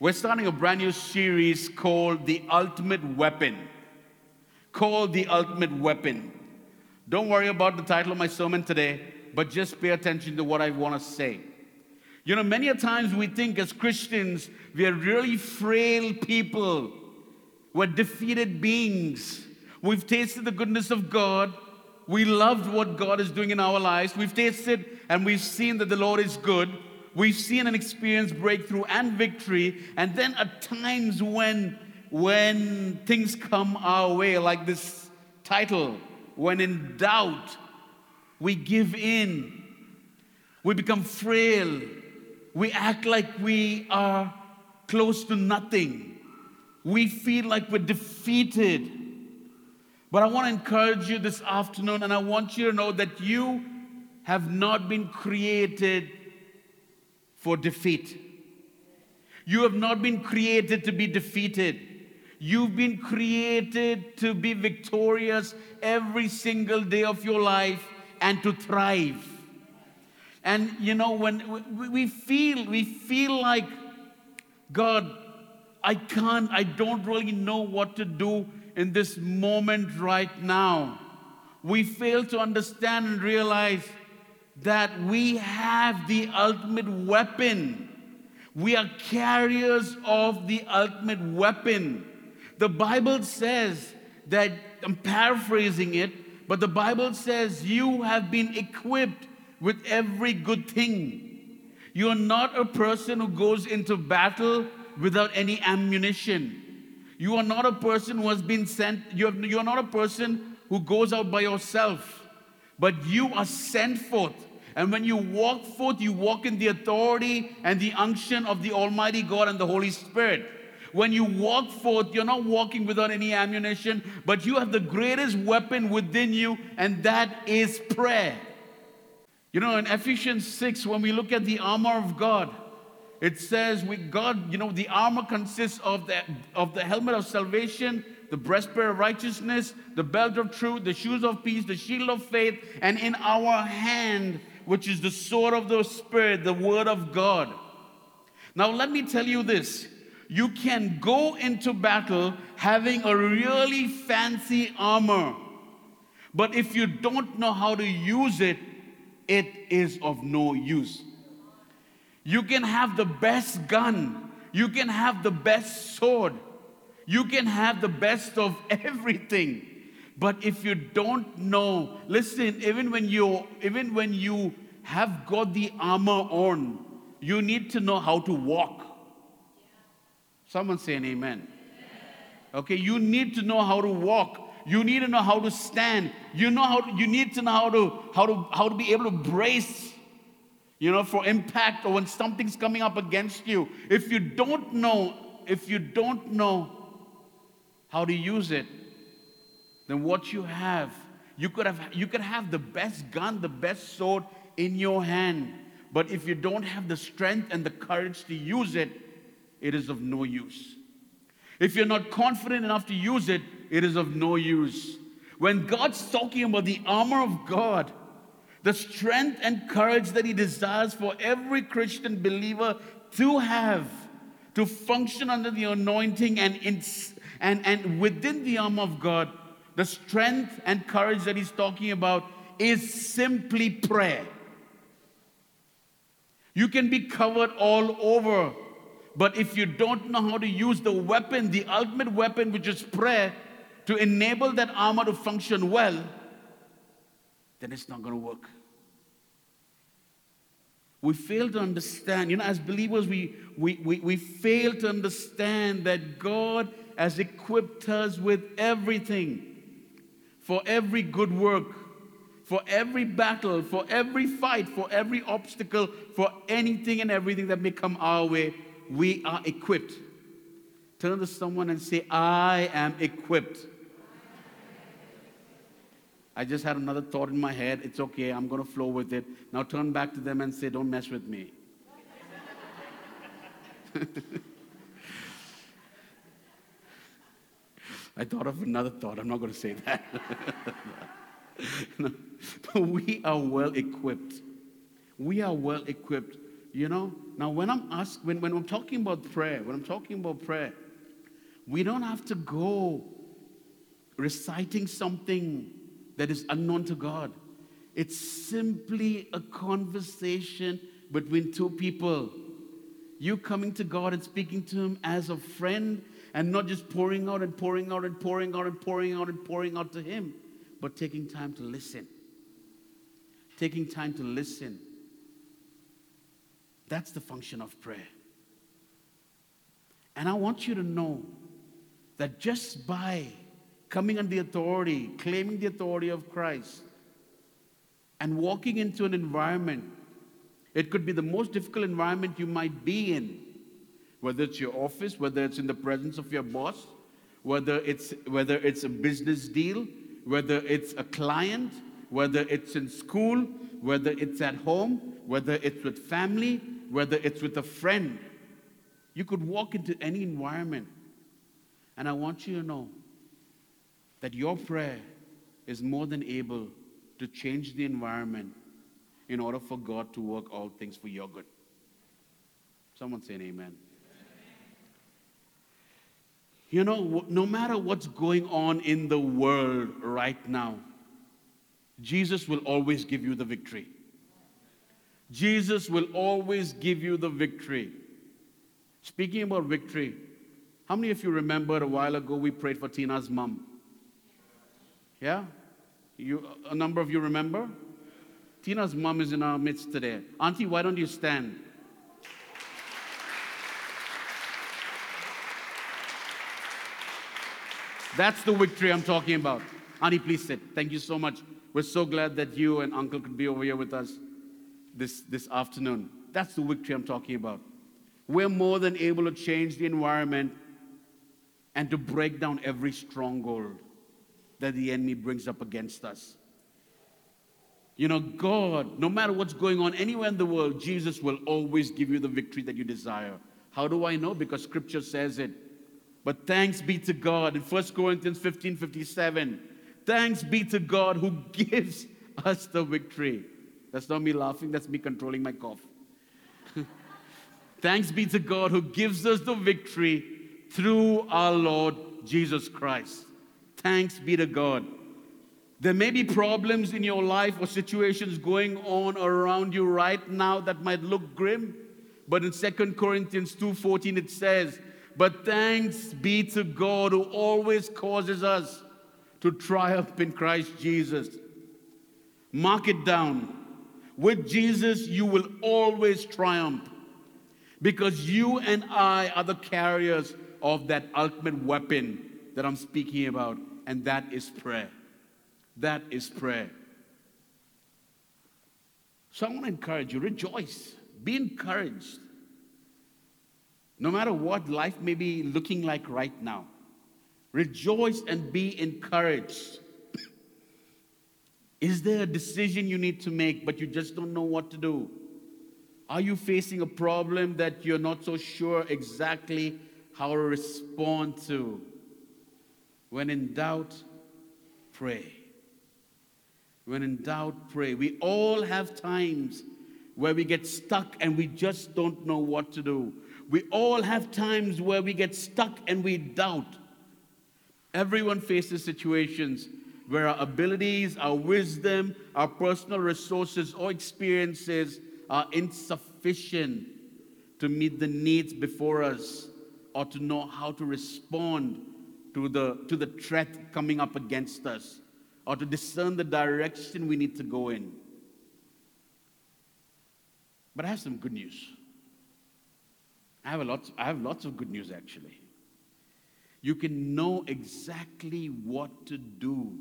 We're starting a brand new series called The Ultimate Weapon. Called The Ultimate Weapon. Don't worry about the title of my sermon today, but just pay attention to what I want to say. You know, many a times we think as Christians, we are really frail people. We're defeated beings. We've tasted the goodness of God. We loved what God is doing in our lives. We've tasted and we've seen that the Lord is good. We've seen and experienced breakthrough and victory. And then at times when, when things come our way, like this title, when in doubt, we give in. We become frail. We act like we are close to nothing. We feel like we're defeated. But I want to encourage you this afternoon, and I want you to know that you have not been created for defeat. You have not been created to be defeated. You've been created to be victorious every single day of your life and to thrive. And you know, when we feel, we feel like, God, I can't, I don't really know what to do in this moment right now. We fail to understand and realize that we have the ultimate weapon. We are carriers of the ultimate weapon. The Bible says that, I'm paraphrasing it, but the Bible says you have been equipped with every good thing. You are not a person who goes into battle without any ammunition. You are not a person who has been sent, you're, you're not a person who goes out by yourself, but you are sent forth and when you walk forth, you walk in the authority and the unction of the Almighty God and the Holy Spirit. When you walk forth, you're not walking without any ammunition, but you have the greatest weapon within you, and that is prayer. You know, in Ephesians 6, when we look at the armor of God, it says with God, you know, the armor consists of the, of the helmet of salvation, the breastplate of righteousness, the belt of truth, the shoes of peace, the shield of faith, and in our hand which is the sword of the Spirit, the Word of God. Now, let me tell you this you can go into battle having a really fancy armor, but if you don't know how to use it, it is of no use. You can have the best gun, you can have the best sword, you can have the best of everything. But if you don't know, listen, even when you even when you have got the armor on, you need to know how to walk. Someone say an amen. Okay, you need to know how to walk. You need to know how to stand. You know how to, you need to know how to how to how to be able to brace you know for impact or when something's coming up against you. If you don't know if you don't know how to use it, then what you have, you could have you could have the best gun, the best sword in your hand. But if you don't have the strength and the courage to use it, it is of no use. If you're not confident enough to use it, it is of no use. When God's talking about the armor of God, the strength and courage that He desires for every Christian believer to have to function under the anointing and, in, and, and within the armor of God, the strength and courage that He's talking about is simply prayer. You can be covered all over. But if you don't know how to use the weapon, the ultimate weapon, which is prayer, to enable that armor to function well, then it's not going to work. We fail to understand, you know, as believers, we, we, we, we fail to understand that God has equipped us with everything for every good work for every battle, for every fight, for every obstacle, for anything and everything that may come our way, we are equipped. Turn to someone and say, I am equipped. I just had another thought in my head. It's okay, I'm going to flow with it. Now turn back to them and say, Don't mess with me. I thought of another thought. I'm not going to say that. we are well equipped. We are well equipped You know? Now, when I'm asked, when, when I'm talking about prayer, when I'm talking about prayer, we don't have to go reciting something that is unknown to God. It's simply a conversation between two people. You coming to God and speaking to Him as a friend and not just pouring out and pouring out and pouring out and pouring out and pouring out to Him, but taking time to listen. Taking time to listen. That's the function of prayer. And I want you to know that just by coming under the authority, claiming the authority of Christ, and walking into an environment, it could be the most difficult environment you might be in, whether it's your office, whether it's in the presence of your boss, whether it's, whether it's a business deal, whether it's a client, whether it's in school, whether it's at home, whether it's with family, whether it's with a friend. You could walk into any environment. And I want you to know that your prayer is more than able to change the environment in order for God to work all things for your good. Someone saying amen. You know, no matter what's going on in the world right now, Jesus will always give you the victory. Jesus will always give you the victory. Speaking about victory, how many of you remember a while ago we prayed for Tina's mom? Yeah? You, a number of you remember? Tina's mom is in our midst today. Auntie, why don't you stand? That's the victory I'm talking about. Auntie, please sit. Thank you so much. We're so glad that you and Uncle could be over here with us this, this afternoon. That's the victory I'm talking about. We're more than able to change the environment and to break down every stronghold that the enemy brings up against us. You know, God, no matter what's going on anywhere in the world, Jesus will always give you the victory that you desire. How do I know? Because scripture says it. But thanks be to God in 1 Corinthians 15 57. Thanks be to God who gives us the victory. That's not me laughing, that's me controlling my cough. thanks be to God who gives us the victory through our Lord Jesus Christ. Thanks be to God. There may be problems in your life or situations going on around you right now that might look grim, but in 2 Corinthians 2:14 it says, "But thanks be to God who always causes us to triumph in Christ Jesus." Mark it down. With Jesus, you will always triumph because you and I are the carriers of that ultimate weapon that I'm speaking about, and that is prayer. That is prayer. So I want to encourage you rejoice, be encouraged. No matter what life may be looking like right now, rejoice and be encouraged. Is there a decision you need to make, but you just don't know what to do? Are you facing a problem that you're not so sure exactly how to respond to? When in doubt, pray. When in doubt, pray. We all have times where we get stuck and we just don't know what to do. We all have times where we get stuck and we doubt. Everyone faces situations where our abilities, our wisdom, our personal resources, or experiences are insufficient to meet the needs before us or to know how to respond to the, to the threat coming up against us or to discern the direction we need to go in. But I have some good news. I have, a lot, I have lots of good news actually. You can know exactly what to do.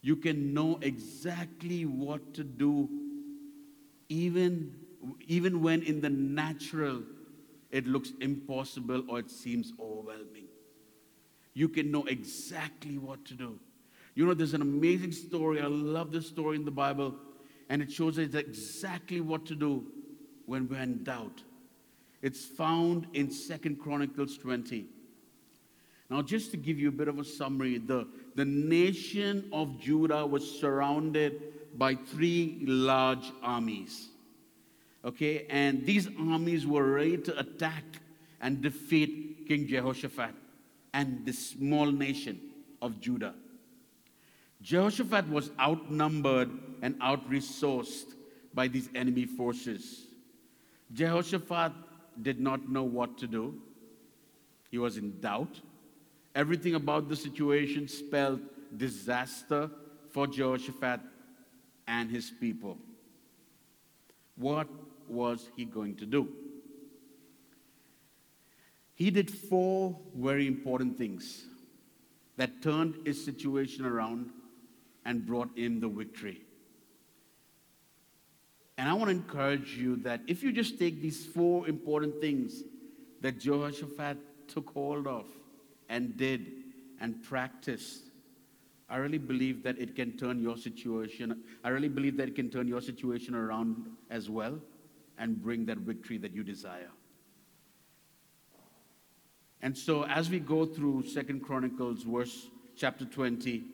You can know exactly what to do even, even when in the natural it looks impossible or it seems overwhelming. You can know exactly what to do. You know, there's an amazing story. I love this story in the Bible, and it shows us exactly what to do when we're in doubt. It's found in Second Chronicles 20. Now, just to give you a bit of a summary, the, the nation of Judah was surrounded by three large armies. Okay, and these armies were ready to attack and defeat King Jehoshaphat and the small nation of Judah. Jehoshaphat was outnumbered and out resourced by these enemy forces. Jehoshaphat did not know what to do. He was in doubt. Everything about the situation spelled disaster for Jehoshaphat and his people. What was he going to do? He did four very important things that turned his situation around and brought him the victory. And I want to encourage you that if you just take these four important things that Jehoshaphat took hold of and did and practiced, I really believe that it can turn your situation, I really believe that it can turn your situation around as well and bring that victory that you desire. And so as we go through Second Chronicles verse chapter 20,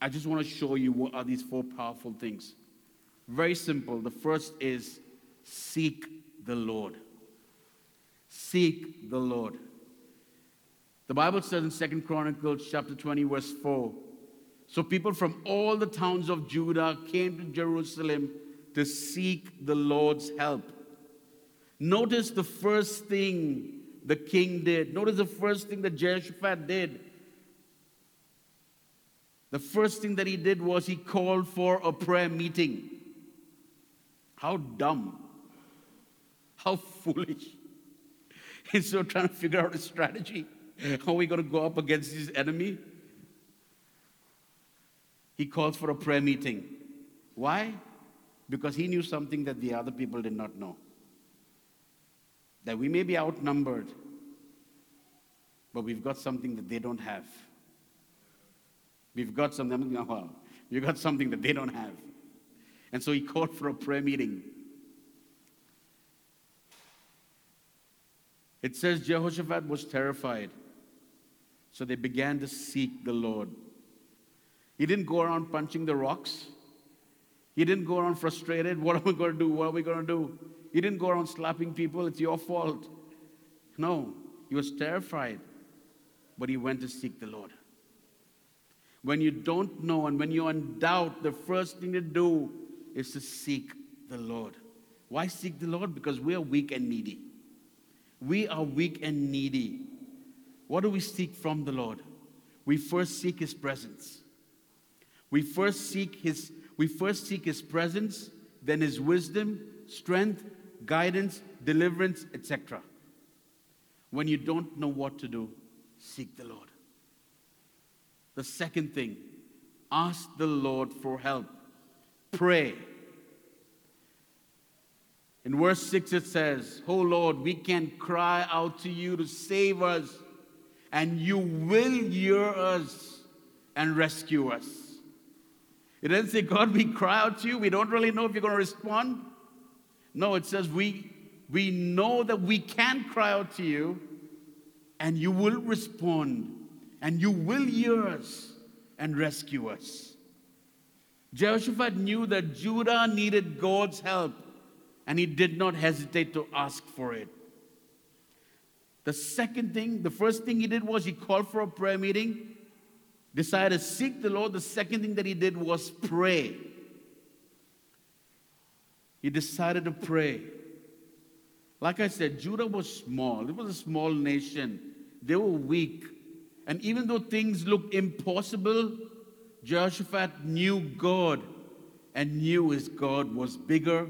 I just want to show you what are these four powerful things. Very simple. The first is seek the Lord. Seek the Lord. The Bible says in Second Chronicles chapter 20, verse 4. So people from all the towns of Judah came to Jerusalem to seek the Lord's help. Notice the first thing the king did. Notice the first thing that Jehoshaphat did. The first thing that he did was he called for a prayer meeting. How dumb. How foolish. He's still trying to figure out a strategy. How are we going to go up against his enemy? He calls for a prayer meeting. Why? Because he knew something that the other people did not know. That we may be outnumbered, but we've got something that they don't have. We've got something, we've got something that they don't have. And so he called for a prayer meeting. It says Jehoshaphat was terrified. So they began to seek the Lord. He didn't go around punching the rocks. He didn't go around frustrated. What are we going to do? What are we going to do? He didn't go around slapping people. It's your fault. No, he was terrified. But he went to seek the Lord. When you don't know and when you're in doubt, the first thing to do is to seek the Lord. Why seek the Lord? Because we are weak and needy. We are weak and needy. What do we seek from the Lord? We first seek his presence. We first seek his we first seek his presence, then his wisdom, strength, guidance, deliverance, etc. When you don't know what to do, seek the Lord. The second thing, ask the Lord for help. Pray. In verse 6, it says, Oh Lord, we can cry out to you to save us, and you will hear us and rescue us. It doesn't say, God, we cry out to you. We don't really know if you're going to respond. No, it says, we, we know that we can cry out to you, and you will respond, and you will hear us and rescue us. Jehoshaphat knew that Judah needed God's help and he did not hesitate to ask for it. The second thing, the first thing he did was he called for a prayer meeting, decided to seek the Lord. The second thing that he did was pray. He decided to pray. Like I said, Judah was small, it was a small nation. They were weak. And even though things looked impossible, Jehoshaphat knew God and knew his God was bigger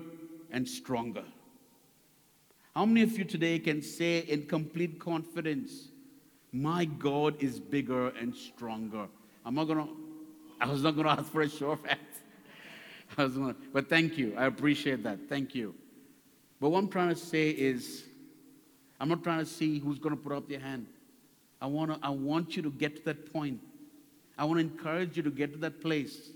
and stronger. How many of you today can say in complete confidence, My God is bigger and stronger? I'm not gonna, I was not gonna ask for a show of hands. I was gonna, but thank you. I appreciate that. Thank you. But what I'm trying to say is, I'm not trying to see who's gonna put up their hand. I, wanna, I want you to get to that point. I want to encourage you to get to that place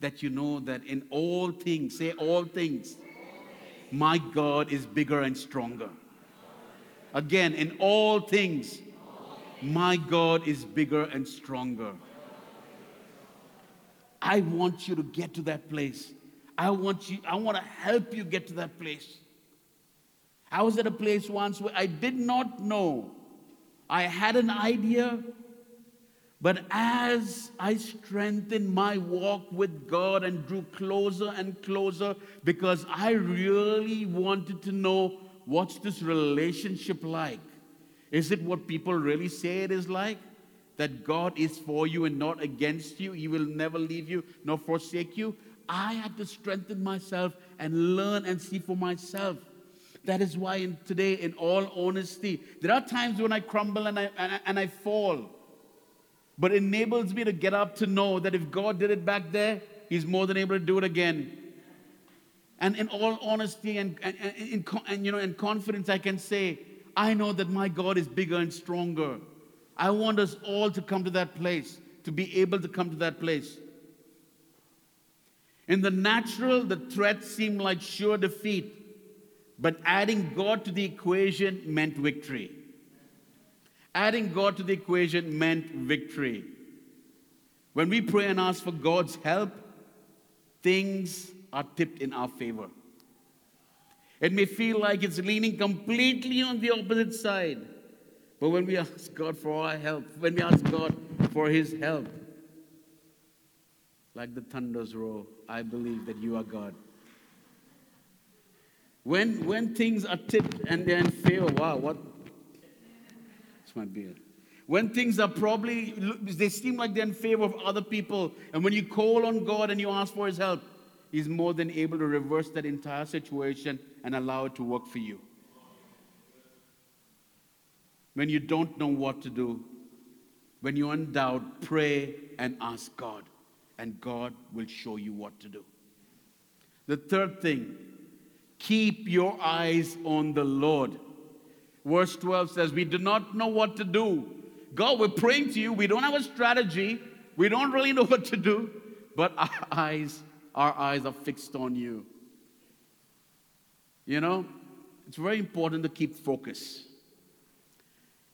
that you know that in all things, say all things, my God is bigger and stronger. Again, in all things, my God is bigger and stronger. I want you to get to that place. I want you, I want to help you get to that place. I was at a place once where I did not know. I had an idea, but as I strengthened my walk with God and drew closer and closer, because I really wanted to know what's this relationship like? Is it what people really say it is like? That God is for you and not against you. He will never leave you nor forsake you. I had to strengthen myself and learn and see for myself. That is why in, today, in all honesty, there are times when I crumble and I, and, and I fall. But enables me to get up to know that if God did it back there, He's more than able to do it again. And in all honesty and, and, and, and, you know, and confidence, I can say, I know that my God is bigger and stronger. I want us all to come to that place, to be able to come to that place. In the natural, the threat seemed like sure defeat, but adding God to the equation meant victory. Adding God to the equation meant victory. When we pray and ask for God's help, things are tipped in our favor. It may feel like it's leaning completely on the opposite side. But when we ask God for our help, when we ask God for His help, like the thunders roar, I believe that you are God. When, when things are tipped and they're in favor, wow, what? My beard. When things are probably, they seem like they're in favor of other people, and when you call on God and you ask for His help, He's more than able to reverse that entire situation and allow it to work for you. When you don't know what to do, when you're in doubt, pray and ask God, and God will show you what to do. The third thing, keep your eyes on the Lord. Verse 12 says, We do not know what to do. God, we're praying to you. We don't have a strategy. We don't really know what to do, but our eyes our eyes are fixed on you. You know, it's very important to keep focus.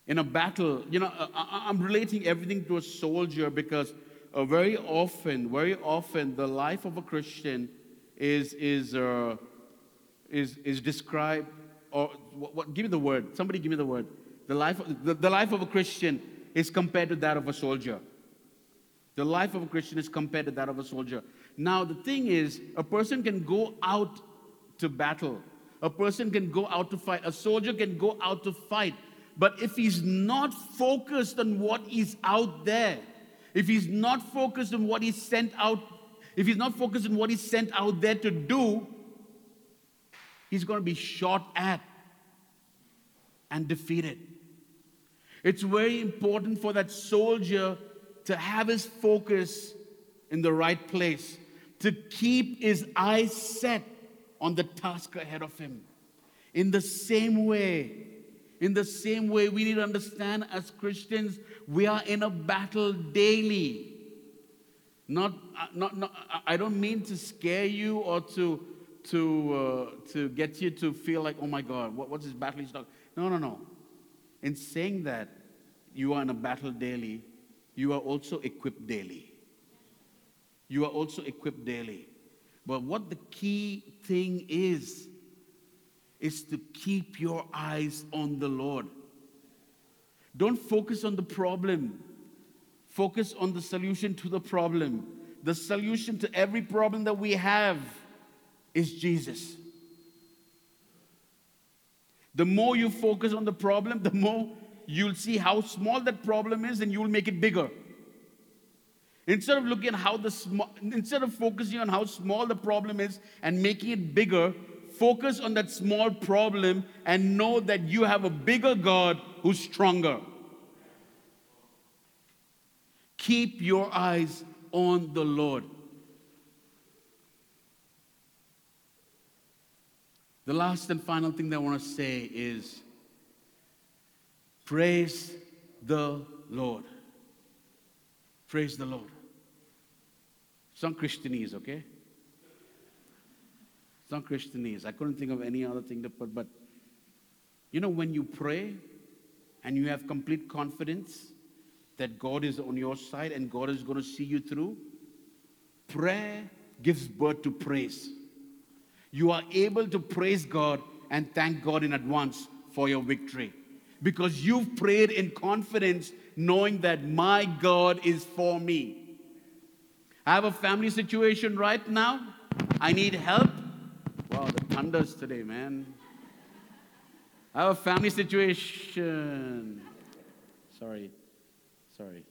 In a battle, you know, I, am relating everything to a soldier because uh, very often, very often, the life of a Christian is is uh, is is described. Or what, what, Give me the word. Somebody give me the word. The life, the, the life of a Christian is compared to that of a soldier. The life of a Christian is compared to that of a soldier. Now, the thing is, a person can go out to battle, a person can go out to fight, a soldier can go out to fight. But if he's not focused on what is out there, if he's not focused on what he's sent out, if he's not focused on what he's sent out there to do, he's going to be shot at and defeated. It's very important for that soldier to have his focus in the right place, to keep his eyes set on the task ahead of him. In the same way, in the same way, we need to understand as Christians, we are in a battle daily. Not, uh, not, not I don't mean to scare you or to, to, uh, to get you to feel like, oh my God, what, what's this battle he's talking? No, no, no. In saying that you are in a battle daily, you are also equipped daily. You are also equipped daily. But what the key thing is, is to keep your eyes on the Lord. Don't focus on the problem, focus on the solution to the problem. The solution to every problem that we have is Jesus. The more you focus on the problem, the more you'll see how small that problem is and you'll make it bigger. Instead of looking at how the small, instead of focusing on how small the problem is and making it bigger, focus on that small problem and know that you have a bigger God who's stronger. Keep your eyes on the Lord. The last and final thing that I want to say is praise the Lord. Praise the Lord. Some Christianese, okay? Some Christianese. I couldn't think of any other thing to put, but you know, when you pray and you have complete confidence that God is on your side and God is going to see you through, prayer gives birth to praise. You are able to praise God and thank God in advance for your victory because you've prayed in confidence, knowing that my God is for me. I have a family situation right now. I need help. Wow, the thunders today, man. I have a family situation. Sorry. Sorry.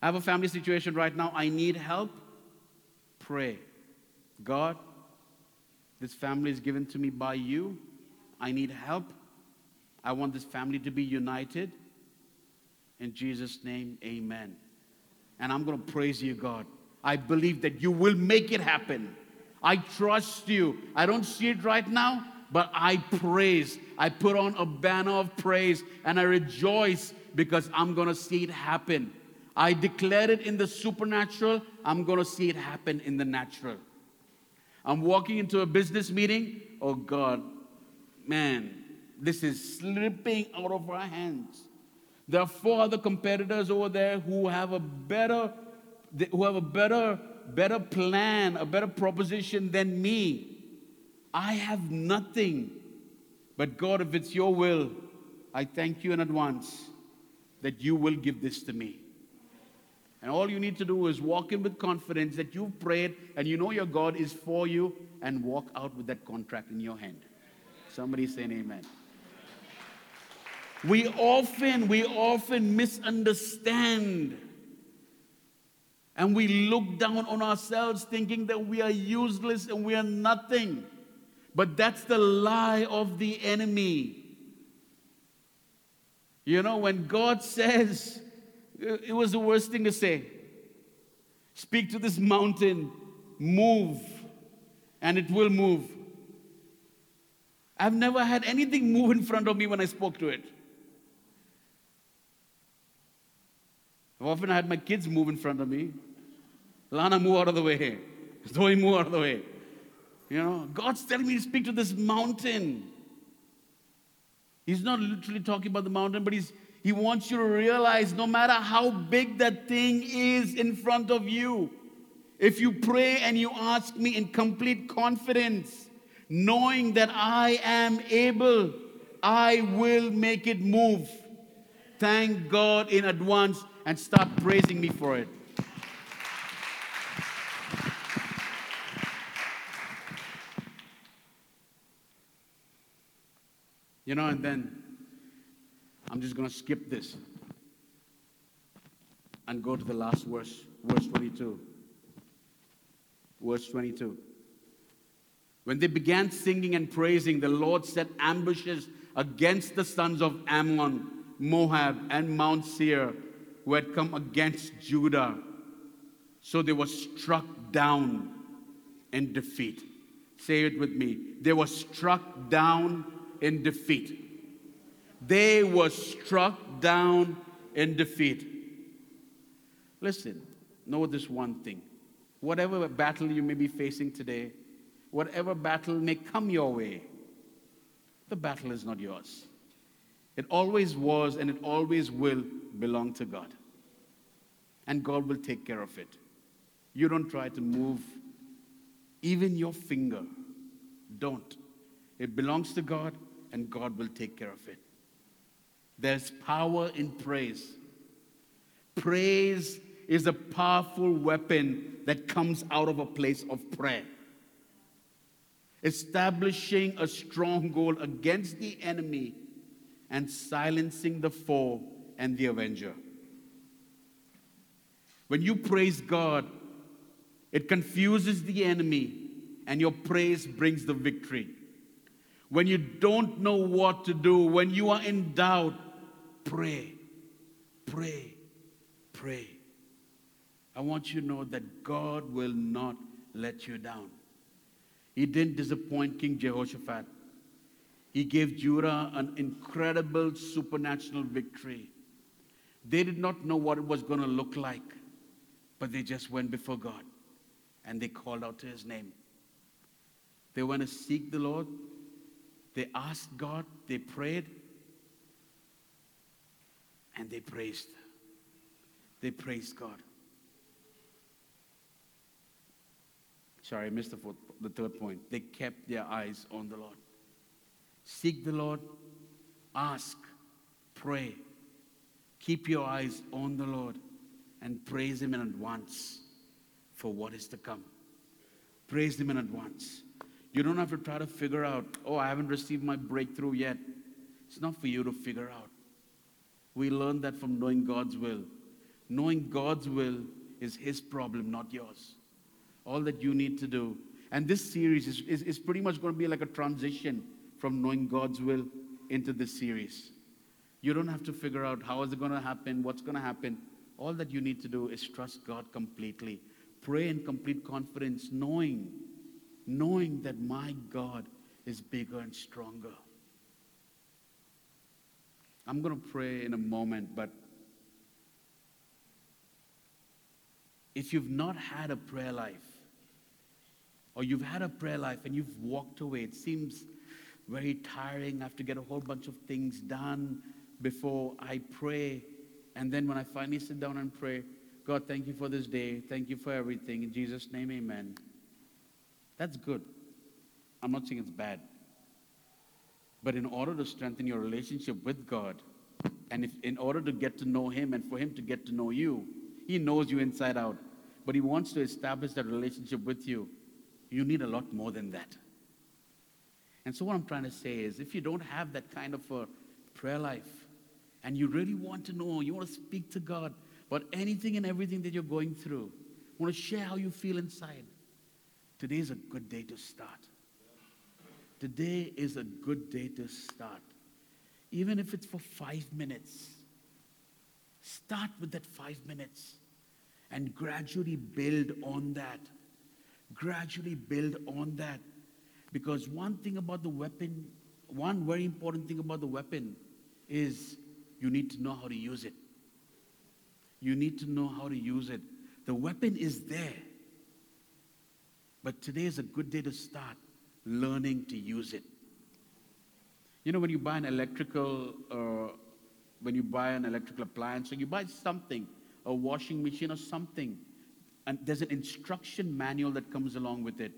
I have a family situation right now. I need help. Pray. God, this family is given to me by you. I need help. I want this family to be united. In Jesus' name, amen. And I'm going to praise you, God. I believe that you will make it happen. I trust you. I don't see it right now, but I praise. I put on a banner of praise and I rejoice because I'm going to see it happen. I declare it in the supernatural, I'm going to see it happen in the natural. I'm walking into a business meeting. Oh God, man, this is slipping out of our hands. There are four other competitors over there who have a better, who have a better, better plan, a better proposition than me. I have nothing. But God, if it's your will, I thank you in advance that you will give this to me. And all you need to do is walk in with confidence that you've prayed and you know your God is for you and walk out with that contract in your hand. Somebody saying amen. We often, we often misunderstand and we look down on ourselves thinking that we are useless and we are nothing. But that's the lie of the enemy. You know, when God says, it was the worst thing to say. Speak to this mountain, move, and it will move. I've never had anything move in front of me when I spoke to it. I've often had my kids move in front of me. Lana, move out of the way. Zoe, move out of the way. You know, God's telling me to speak to this mountain. He's not literally talking about the mountain, but he's, he wants you to realize no matter how big that thing is in front of you, if you pray and you ask me in complete confidence, knowing that I am able, I will make it move. Thank God in advance and start praising me for it. You know, and then I'm just going to skip this and go to the last verse, verse 22. Verse 22. When they began singing and praising, the Lord set ambushes against the sons of Ammon, Moab, and Mount Seir, who had come against Judah. So they were struck down in defeat. Say it with me. They were struck down in defeat. They were struck down in defeat. Listen, know this one thing. Whatever battle you may be facing today, whatever battle may come your way, the battle is not yours. It always was and it always will belong to God. And God will take care of it. You don't try to move even your finger. Don't. It belongs to God and God will take care of it. There's power in praise. Praise is a powerful weapon that comes out of a place of prayer. Establishing a stronghold against the enemy and silencing the foe and the avenger. When you praise God, it confuses the enemy, and your praise brings the victory. When you don't know what to do, when you are in doubt, Pray, pray, pray. I want you to know that God will not let you down. He didn't disappoint King Jehoshaphat. He gave Judah an incredible supernatural victory. They did not know what it was going to look like, but they just went before God and they called out to his name. They went to seek the Lord. They asked God. They prayed and they praised. They praised God. Sorry, I missed the, fourth, the third point. They kept their eyes on the Lord. Seek the Lord, ask, pray. Keep your eyes on the Lord and praise Him in advance for what is to come. Praise Him in advance. You don't have to try to figure out, oh, I haven't received my breakthrough yet. It's not for you to figure out. We learn that from knowing God's will. Knowing God's will is His problem, not yours. All that you need to do. And this series is, is, is pretty much going to be like a transition from knowing God's will into this series. You don't have to figure out how is it going to happen, what's going to happen. All that you need to do is trust God completely. Pray in complete confidence, knowing, knowing that my God is bigger and stronger. I'm going to pray in a moment, but if you've not had a prayer life, or you've had a prayer life and you've walked away, it seems very tiring. I have to get a whole bunch of things done before I pray. And then when I finally sit down and pray, God, thank you for this day. Thank you for everything. In Jesus' name, amen. That's good. I'm not saying it's bad. But in order to strengthen your relationship with God, and if, in order to get to know Him and for Him to get to know you, He knows you inside out. But He wants to establish that relationship with you you need a lot more than that. And so, what I'm trying to say is if you don't have that kind of a prayer life and you really want to know, you want to speak to God about anything and everything that you're going through, want to share how you feel inside, today is a good day to start. Today is a good day to start. Even if it's for five minutes, start with that five minutes and gradually build on that gradually build on that. Because one thing about the weapon, one very important thing about the weapon is you need to know how to use it. You need to know how to use it. The weapon is there. But today is a good day to start learning to use it. You know, when you buy an electrical, uh, when you buy an electrical appliance, or you buy something, a washing machine or something, and there's an instruction manual that comes along with it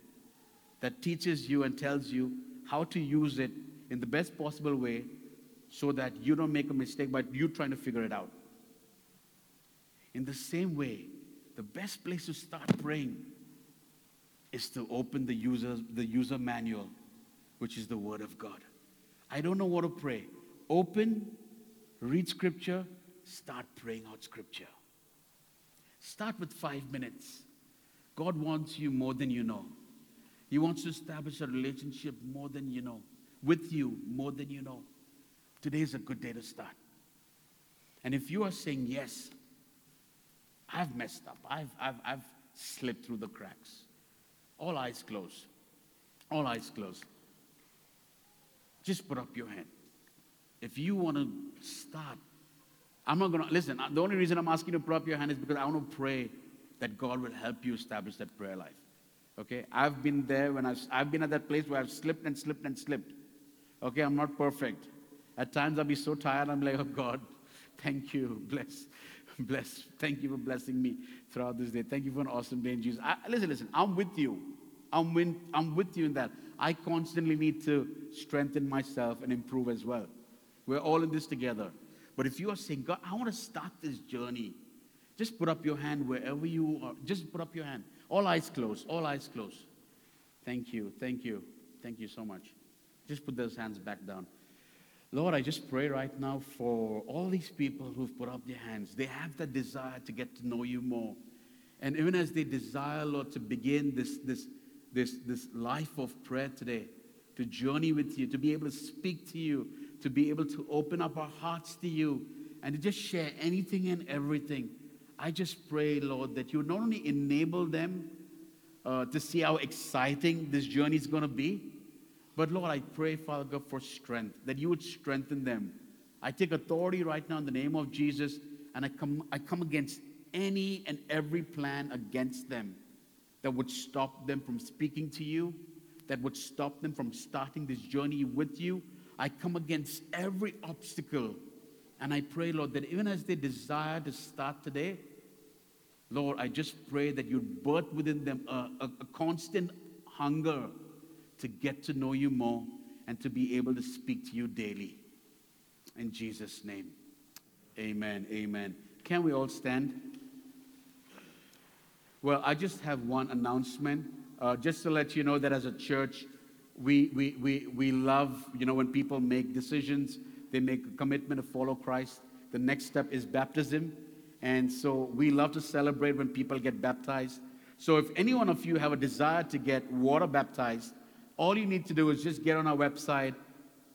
that teaches you and tells you how to use it in the best possible way so that you don't make a mistake but you trying to figure it out. In the same way, the best place to start praying is to open the user, the user manual, which is the Word of God. I don't know what to pray. Open, read Scripture, start praying out Scripture. Start with five minutes. God wants you more than you know. He wants to establish a relationship more than you know, with you more than you know. Today is a good day to start. And if you are saying, Yes, I've messed up, I've, I've, I've slipped through the cracks, all eyes closed. All eyes closed. Just put up your hand. If you want to start I'm not going to, listen, the only reason I'm asking you to put up your hand is because I want to pray that God will help you establish that prayer life. Okay? I've been there when I've, I've been at that place where I've slipped and slipped and slipped. Okay? I'm not perfect. At times I'll be so tired, I'm like, oh God, thank you. Bless. Bless. Thank you for blessing me throughout this day. Thank you for an awesome day in Jesus. I, listen, listen, I'm with you. I'm, with I'm with you in that. I constantly need to strengthen myself and improve as well. We're all in this together. But if you are saying, God, I want to start this journey, just put up your hand wherever you are. Just put up your hand. All eyes closed. All eyes closed. Thank you. Thank you. Thank you so much. Just put those hands back down. Lord, I just pray right now for all these people who've put up their hands. They have that desire to get to know you more. And even as they desire, Lord, to begin this, this, this, this life of prayer today, to journey with you, to be able to speak to you, to be able to open up our hearts to you and to just share anything and everything. I just pray, Lord, that you not only enable them uh, to see how exciting this journey is going to be, but Lord, I pray, Father God, for strength, that you would strengthen them. I take authority right now in the name of Jesus, and I come, I come against any and every plan against them that would stop them from speaking to you, that would stop them from starting this journey with you, I come against every obstacle. And I pray, Lord, that even as they desire to start today, Lord, I just pray that you'd birth within them a, a, a constant hunger to get to know you more and to be able to speak to you daily. In Jesus' name, amen. Amen. Can we all stand? Well, I just have one announcement. Uh, just to let you know that as a church, we, we, we, we love, you know, when people make decisions, they make a commitment to follow Christ. The next step is baptism. And so we love to celebrate when people get baptized. So if any one of you have a desire to get water baptized, all you need to do is just get on our website,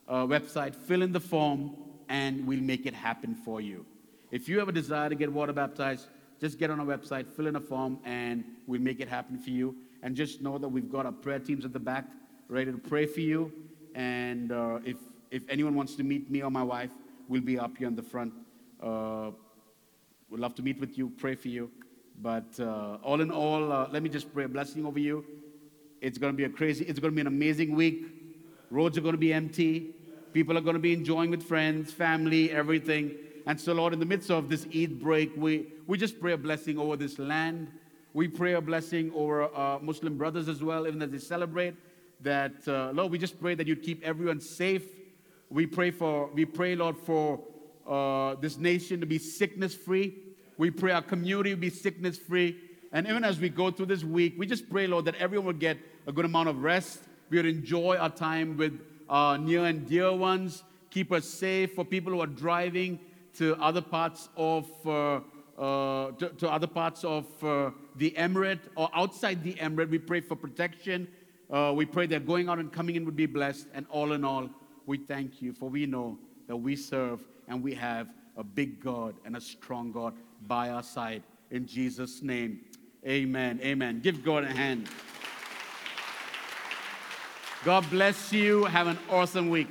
uh, website, fill in the form, and we'll make it happen for you. If you have a desire to get water baptized, just get on our website, fill in a form, and we'll make it happen for you. And just know that we've got our prayer teams at the back ready to pray for you. And uh, if, if anyone wants to meet me or my wife, we'll be up here in the front. Uh, we'd love to meet with you, pray for you. But uh, all in all, uh, let me just pray a blessing over you. It's going to be a crazy, it's going to be an amazing week. Roads are going to be empty. People are going to be enjoying with friends, family, everything. And so, Lord, in the midst of this Eid break, we, we just pray a blessing over this land. We pray a blessing over uh, Muslim brothers as well, even as they celebrate. That, uh, Lord, we just pray that you keep everyone safe. We pray for, we pray, Lord, for uh, this nation to be sickness free. We pray our community be sickness free. And even as we go through this week, we just pray, Lord, that everyone will get a good amount of rest. We will enjoy our time with our near and dear ones. Keep us safe for people who are driving to other parts of uh, uh, to, to, other parts of uh, the emirate or outside the emirate. We pray for protection. Uh, we pray that going out and coming in would be blessed. And all in all, we thank you for we know that we serve and we have a big God and a strong God by our side. In Jesus' name, amen. Amen. Give God a hand. God bless you. Have an awesome week.